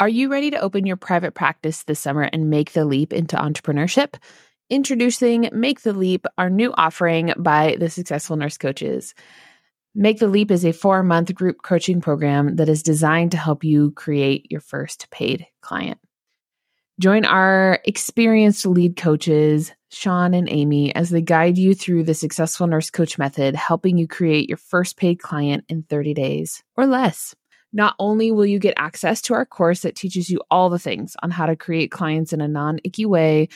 Are you ready to open your private practice this summer and make the leap into entrepreneurship? Introducing Make the Leap, our new offering by the Successful Nurse Coaches. Make the Leap is a four month group coaching program that is designed to help you create your first paid client. Join our experienced lead coaches, Sean and Amy, as they guide you through the Successful Nurse Coach method, helping you create your first paid client in 30 days or less. Not only will you get access to our course that teaches you all the things on how to create clients in a non icky way,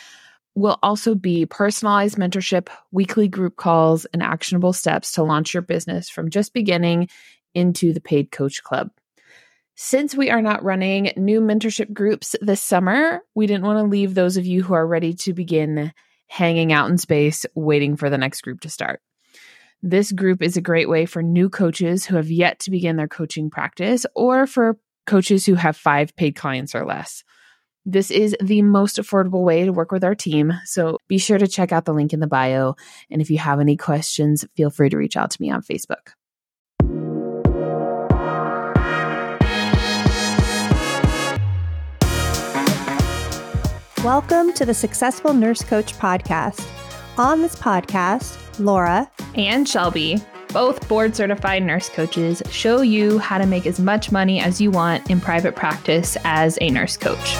will also be personalized mentorship, weekly group calls, and actionable steps to launch your business from just beginning into the paid coach club. Since we are not running new mentorship groups this summer, we didn't want to leave those of you who are ready to begin hanging out in space waiting for the next group to start. This group is a great way for new coaches who have yet to begin their coaching practice or for coaches who have five paid clients or less. This is the most affordable way to work with our team. So be sure to check out the link in the bio. And if you have any questions, feel free to reach out to me on Facebook. Welcome to the Successful Nurse Coach Podcast. On this podcast, Laura and Shelby, both board certified nurse coaches, show you how to make as much money as you want in private practice as a nurse coach.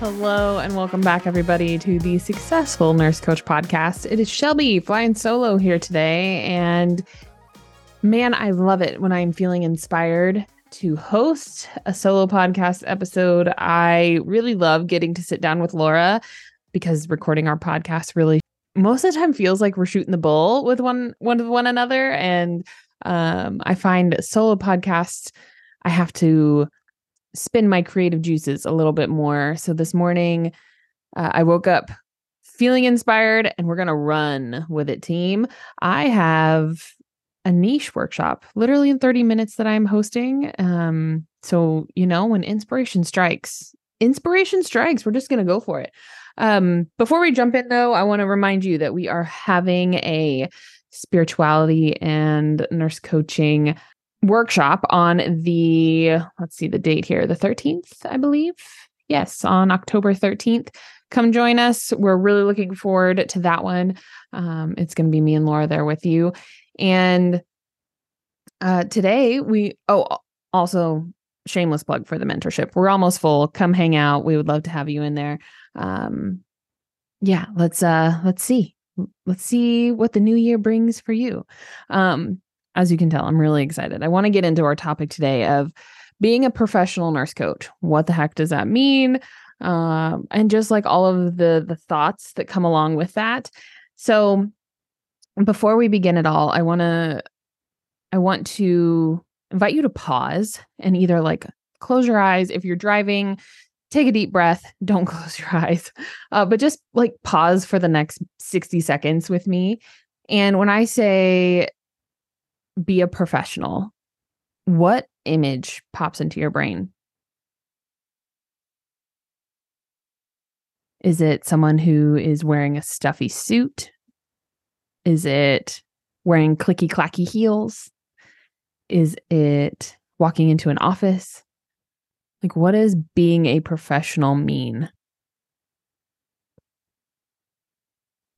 Hello and welcome back, everybody, to the Successful Nurse Coach Podcast. It is Shelby flying solo here today. And man, I love it when I'm feeling inspired to host a solo podcast episode. I really love getting to sit down with Laura because recording our podcast really most of the time feels like we're shooting the bull with one one one another and um, I find solo podcasts I have to spin my creative juices a little bit more. So this morning uh, I woke up feeling inspired and we're going to run with it team. I have a niche workshop literally in 30 minutes that I'm hosting. Um, so, you know, when inspiration strikes, inspiration strikes, we're just going to go for it. Um, before we jump in, though, I want to remind you that we are having a spirituality and nurse coaching workshop on the, let's see the date here, the 13th, I believe. Yes, on October 13th. Come join us. We're really looking forward to that one. Um, it's going to be me and Laura there with you. And uh, today we, oh, also shameless plug for the mentorship. We're almost full. Come hang out. We would love to have you in there. Um, yeah, let's uh let's see. Let's see what the new year brings for you. Um, as you can tell, I'm really excited. I want to get into our topic today of being a professional nurse coach. What the heck does that mean? Um, and just like all of the the thoughts that come along with that. So before we begin at all, I want to I want to invite you to pause and either like close your eyes if you're driving, take a deep breath, don't close your eyes. Uh, but just like pause for the next 60 seconds with me. And when I say be a professional, what image pops into your brain? Is it someone who is wearing a stuffy suit is it wearing clicky clacky heels? Is it walking into an office? Like, what does being a professional mean?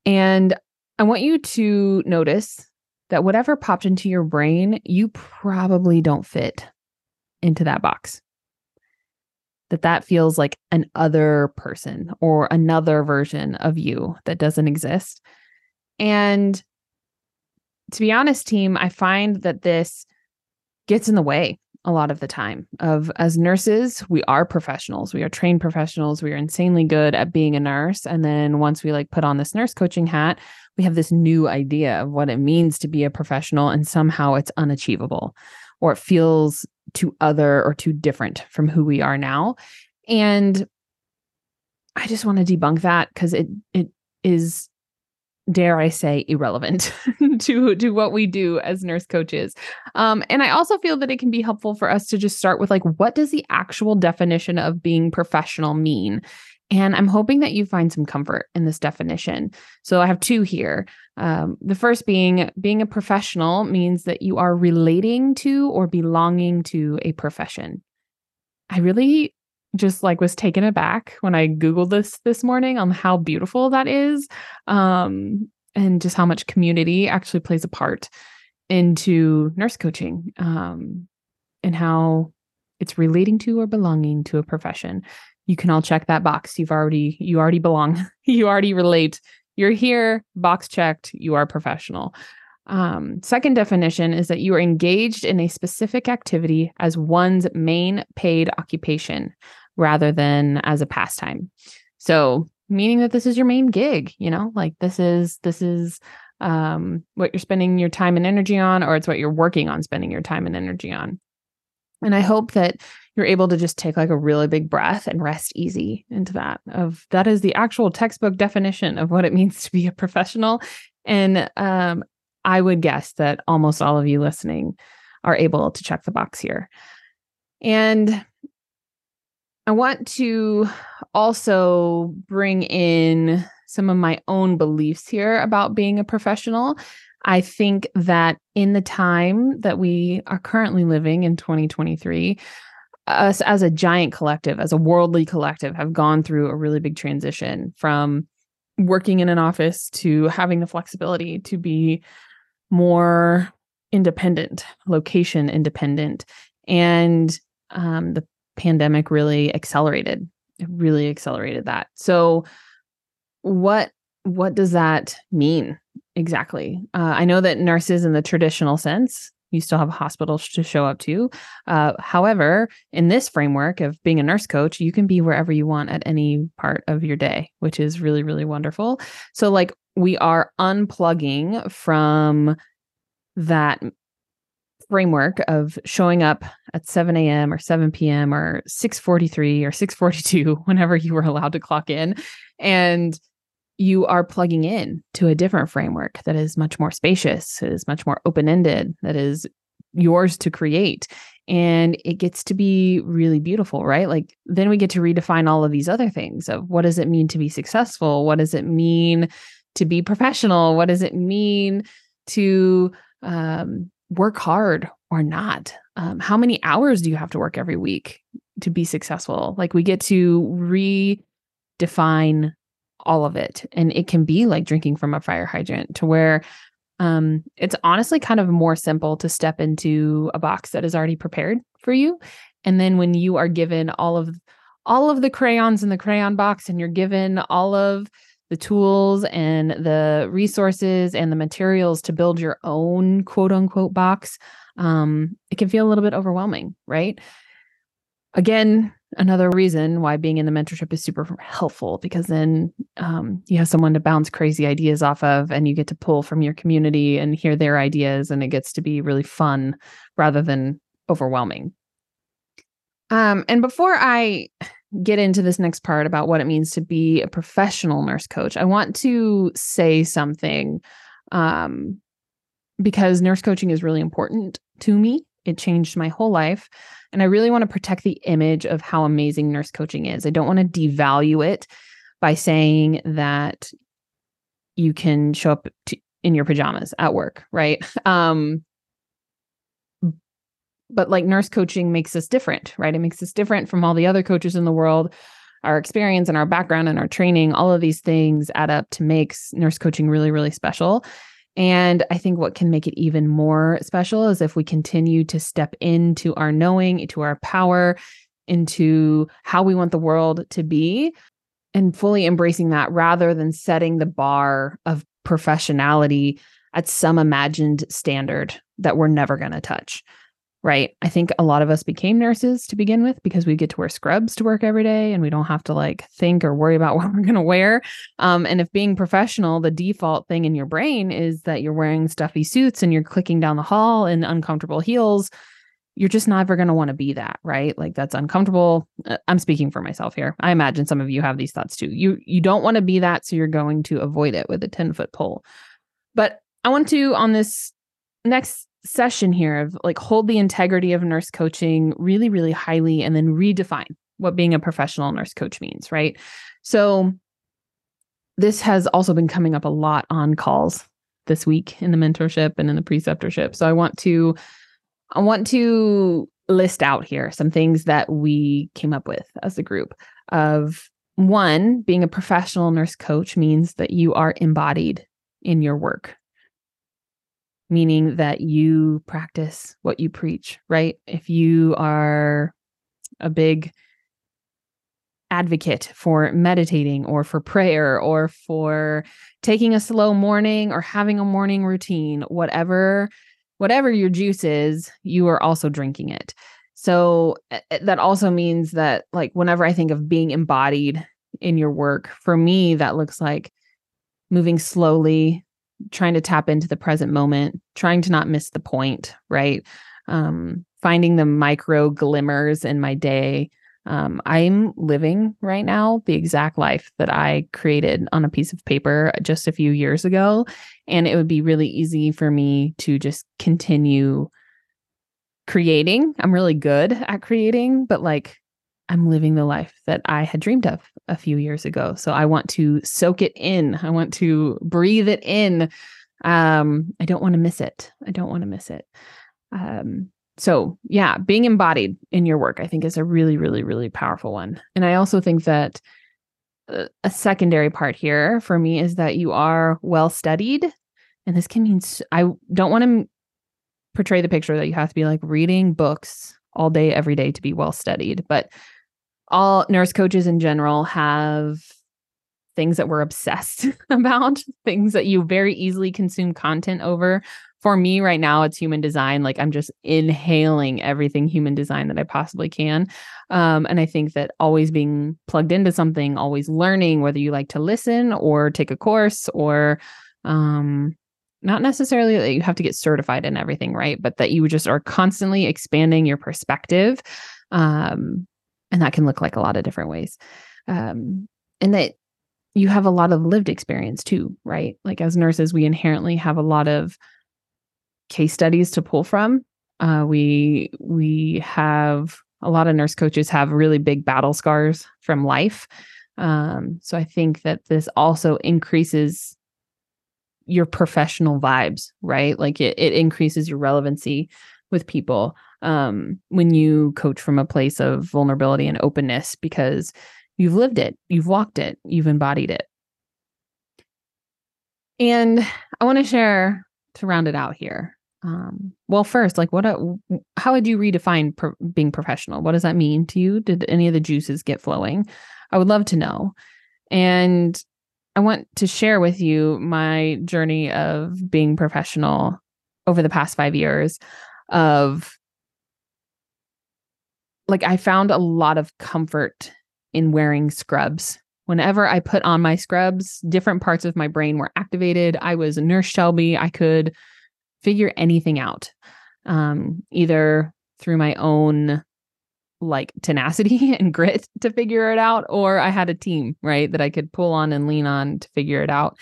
And I want you to notice that whatever popped into your brain, you probably don't fit into that box. That that feels like an other person or another version of you that doesn't exist. And to be honest, team, I find that this gets in the way a lot of the time of as nurses we are professionals. We are trained professionals. We are insanely good at being a nurse. And then once we like put on this nurse coaching hat we have this new idea of what it means to be a professional and somehow it's unachievable or it feels too other or too different from who we are now and i just want to debunk that because it it is dare I say, irrelevant to to what we do as nurse coaches. Um, and I also feel that it can be helpful for us to just start with like, what does the actual definition of being professional mean? And I'm hoping that you find some comfort in this definition. So I have two here. Um, the first being being a professional means that you are relating to or belonging to a profession. I really just like was taken aback when I googled this this morning on how beautiful that is, um, and just how much community actually plays a part into nurse coaching, um, and how it's relating to or belonging to a profession. You can all check that box. You've already you already belong. you already relate. You're here. Box checked. You are professional. Um, second definition is that you are engaged in a specific activity as one's main paid occupation rather than as a pastime. So, meaning that this is your main gig, you know, like this is this is um, what you're spending your time and energy on, or it's what you're working on spending your time and energy on. And I hope that you're able to just take like a really big breath and rest easy into that of that is the actual textbook definition of what it means to be a professional. And um, I would guess that almost all of you listening are able to check the box here. And I want to also bring in some of my own beliefs here about being a professional. I think that in the time that we are currently living in 2023, us as a giant collective, as a worldly collective, have gone through a really big transition from working in an office to having the flexibility to be more independent, location independent. And um, the pandemic really accelerated, it really accelerated that. So, what what does that mean exactly? Uh, I know that nurses, in the traditional sense, you still have hospitals to show up to. Uh, however, in this framework of being a nurse coach, you can be wherever you want at any part of your day, which is really, really wonderful. So, like, we are unplugging from that framework of showing up at 7 a.m. or 7 p.m. or 6:43 or 6:42, whenever you were allowed to clock in, and you are plugging in to a different framework that is much more spacious, is much more open-ended, that is yours to create. And it gets to be really beautiful, right? Like then we get to redefine all of these other things of what does it mean to be successful? What does it mean to be professional? What does it mean to um, work hard or not? Um, how many hours do you have to work every week to be successful? Like we get to redefine all of it. And it can be like drinking from a fire hydrant to where um, it's honestly kind of more simple to step into a box that is already prepared for you. And then when you are given all of all of the crayons in the crayon box and you're given all of the tools and the resources and the materials to build your own quote unquote box, um, it can feel a little bit overwhelming, right? Again, another reason why being in the mentorship is super helpful because then um, you have someone to bounce crazy ideas off of and you get to pull from your community and hear their ideas and it gets to be really fun rather than overwhelming um, and before i get into this next part about what it means to be a professional nurse coach, I want to say something um, because nurse coaching is really important to me. It changed my whole life. And I really want to protect the image of how amazing nurse coaching is. I don't want to devalue it by saying that you can show up to, in your pajamas at work, right? Um, but like nurse coaching makes us different, right? It makes us different from all the other coaches in the world. Our experience and our background and our training, all of these things add up to makes nurse coaching really, really special. And I think what can make it even more special is if we continue to step into our knowing, into our power, into how we want the world to be, and fully embracing that rather than setting the bar of professionality at some imagined standard that we're never going to touch right? I think a lot of us became nurses to begin with because we get to wear scrubs to work every day and we don't have to like think or worry about what we're going to wear. Um, and if being professional, the default thing in your brain is that you're wearing stuffy suits and you're clicking down the hall in uncomfortable heels, you're just never going to want to be that, right? Like that's uncomfortable. Uh, I'm speaking for myself here. I imagine some of you have these thoughts too. You you don't want to be that, so you're going to avoid it with a 10 foot pole. But I want to on this next session here of like hold the integrity of nurse coaching really, really highly and then redefine what being a professional nurse coach means, right? So this has also been coming up a lot on calls this week in the mentorship and in the preceptorship. So I want to I want to list out here some things that we came up with as a group of one being a professional nurse coach means that you are embodied in your work meaning that you practice what you preach right? If you are a big advocate for meditating or for prayer or for taking a slow morning or having a morning routine whatever whatever your juice is you are also drinking it. So eh, eh, that also means that like whenever i think of being embodied in your work for me that looks like moving slowly trying to tap into the present moment trying to not miss the point right um finding the micro glimmers in my day um, I'm living right now the exact life that I created on a piece of paper just a few years ago. And it would be really easy for me to just continue creating. I'm really good at creating, but like I'm living the life that I had dreamed of a few years ago. So I want to soak it in. I want to breathe it in. Um, I don't want to miss it. I don't want to miss it. Um, so yeah being embodied in your work i think is a really really really powerful one and i also think that uh, a secondary part here for me is that you are well studied and this can mean i don't want to portray the picture that you have to be like reading books all day every day to be well studied but all nurse coaches in general have things that we're obsessed about things that you very easily consume content over. For me right now it's human design. Like i'm just inhaling everything human design that i possibly can. Um, and i think that always being plugged into something always learning whether you like to listen or take a course or um, not necessarily that you have to get certified in everything right? But that you just are constantly expanding your perspective. Um, and that can look like a lot of different ways um, and that you have a lot of lived experience too right like as nurses we inherently have a lot of case studies to pull from. Uh, we we have a lot of nurse coaches have really big battle scars from life. Um, so I think that this also increases your professional vibes, right? Like it, it increases your relevancy with people um, when you coach from a place of vulnerability and openness because you've lived it, you've walked it, you've embodied it. And I want to share to round it out here um, well, first, like what, a, how would you redefine pro- being professional? What does that mean to you? Did any of the juices get flowing? I would love to know. And I want to share with you my journey of being professional over the past five years of like I found a lot of comfort in wearing scrubs. Whenever I put on my scrubs, different parts of my brain were activated. I was nurse Shelby. I could figure anything out, um, either through my own like tenacity and grit to figure it out, or I had a team, right, that I could pull on and lean on to figure it out.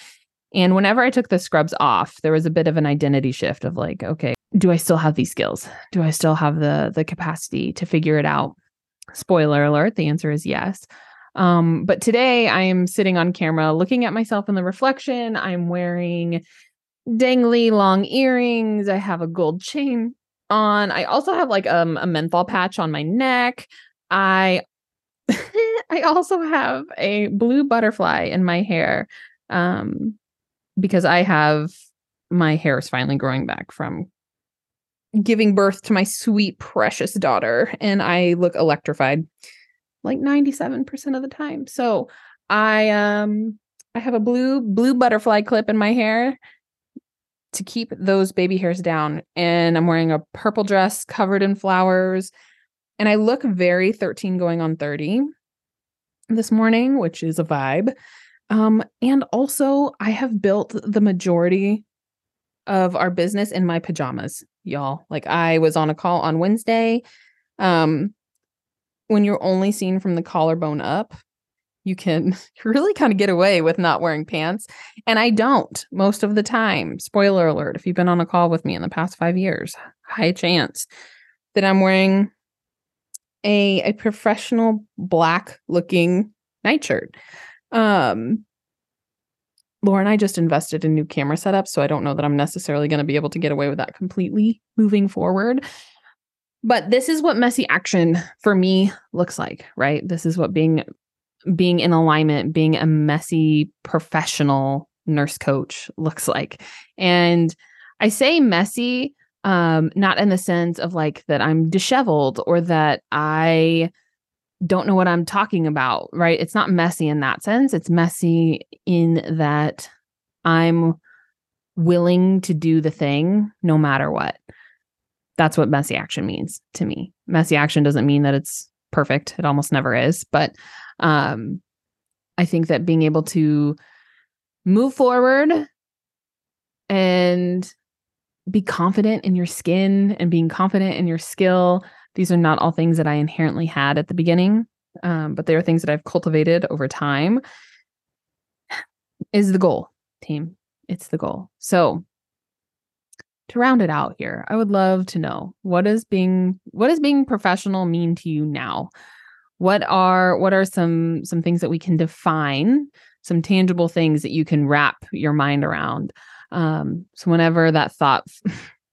And whenever I took the scrubs off, there was a bit of an identity shift of like, okay, do I still have these skills? Do I still have the the capacity to figure it out? Spoiler alert, the answer is yes. Um, but today I am sitting on camera looking at myself in the reflection. I'm wearing dangly long earrings. I have a gold chain on. I also have like um, a menthol patch on my neck. I I also have a blue butterfly in my hair um, because I have my hair is finally growing back from giving birth to my sweet precious daughter and I look electrified like 97% of the time. So I um I have a blue blue butterfly clip in my hair to keep those baby hairs down. And I'm wearing a purple dress covered in flowers. And I look very 13 going on 30 this morning, which is a vibe. Um, and also, I have built the majority of our business in my pajamas, y'all. Like, I was on a call on Wednesday. Um, when you're only seen from the collarbone up, you can really kind of get away with not wearing pants. And I don't most of the time. Spoiler alert if you've been on a call with me in the past five years, high chance that I'm wearing a, a professional black looking nightshirt. Um, Laura and I just invested in new camera setups, so I don't know that I'm necessarily going to be able to get away with that completely moving forward. But this is what messy action for me looks like, right? This is what being being in alignment, being a messy professional nurse coach looks like. And I say messy um not in the sense of like that I'm disheveled or that I don't know what I'm talking about, right? It's not messy in that sense. It's messy in that I'm willing to do the thing no matter what. That's what messy action means to me. Messy action doesn't mean that it's perfect. It almost never is, but um I think that being able to move forward and be confident in your skin and being confident in your skill these are not all things that I inherently had at the beginning, um, but they are things that I've cultivated over time. Is the goal, team. It's the goal. So to round it out here, I would love to know what is being what does being professional mean to you now? What are what are some some things that we can define, some tangible things that you can wrap your mind around? Um, so whenever that thought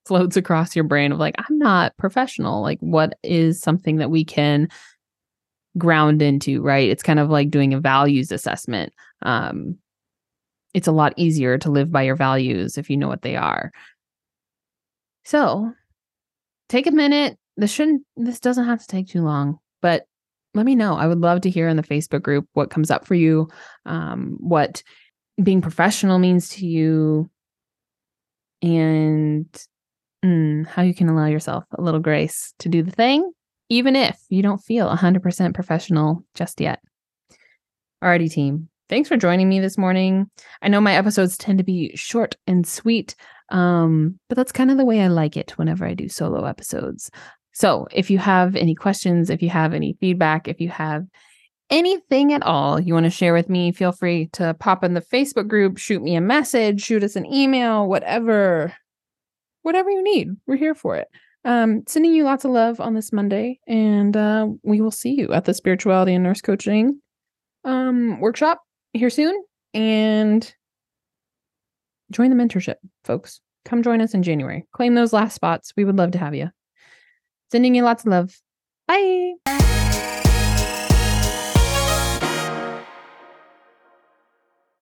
floats across your brain of like i'm not professional. Like what is something that we can ground into right? It's kind of like doing a values assessment. Um it's a lot easier to live by your values if you know what they are. So take a minute. This shouldn't this doesn't have to take too long but let me know. I would love to hear in the facebook group what comes up for you um what being professional means to you and mm, how you can allow yourself a little grace to do the thing, even if you don't feel 100% professional just yet. Alrighty, team. Thanks for joining me this morning. I know my episodes tend to be short and sweet, um, but that's kind of the way I like it whenever I do solo episodes. So if you have any questions, if you have any feedback, if you have anything at all you want to share with me, feel free to pop in the Facebook group, shoot me a message, shoot us an email, whatever whatever you need. We're here for it. Um, sending you lots of love on this Monday, and uh, we will see you at the spirituality and nurse coaching um, workshop here soon. And join the mentorship, folks. Come join us in January. Claim those last spots. We would love to have you. Sending you lots of love. Bye.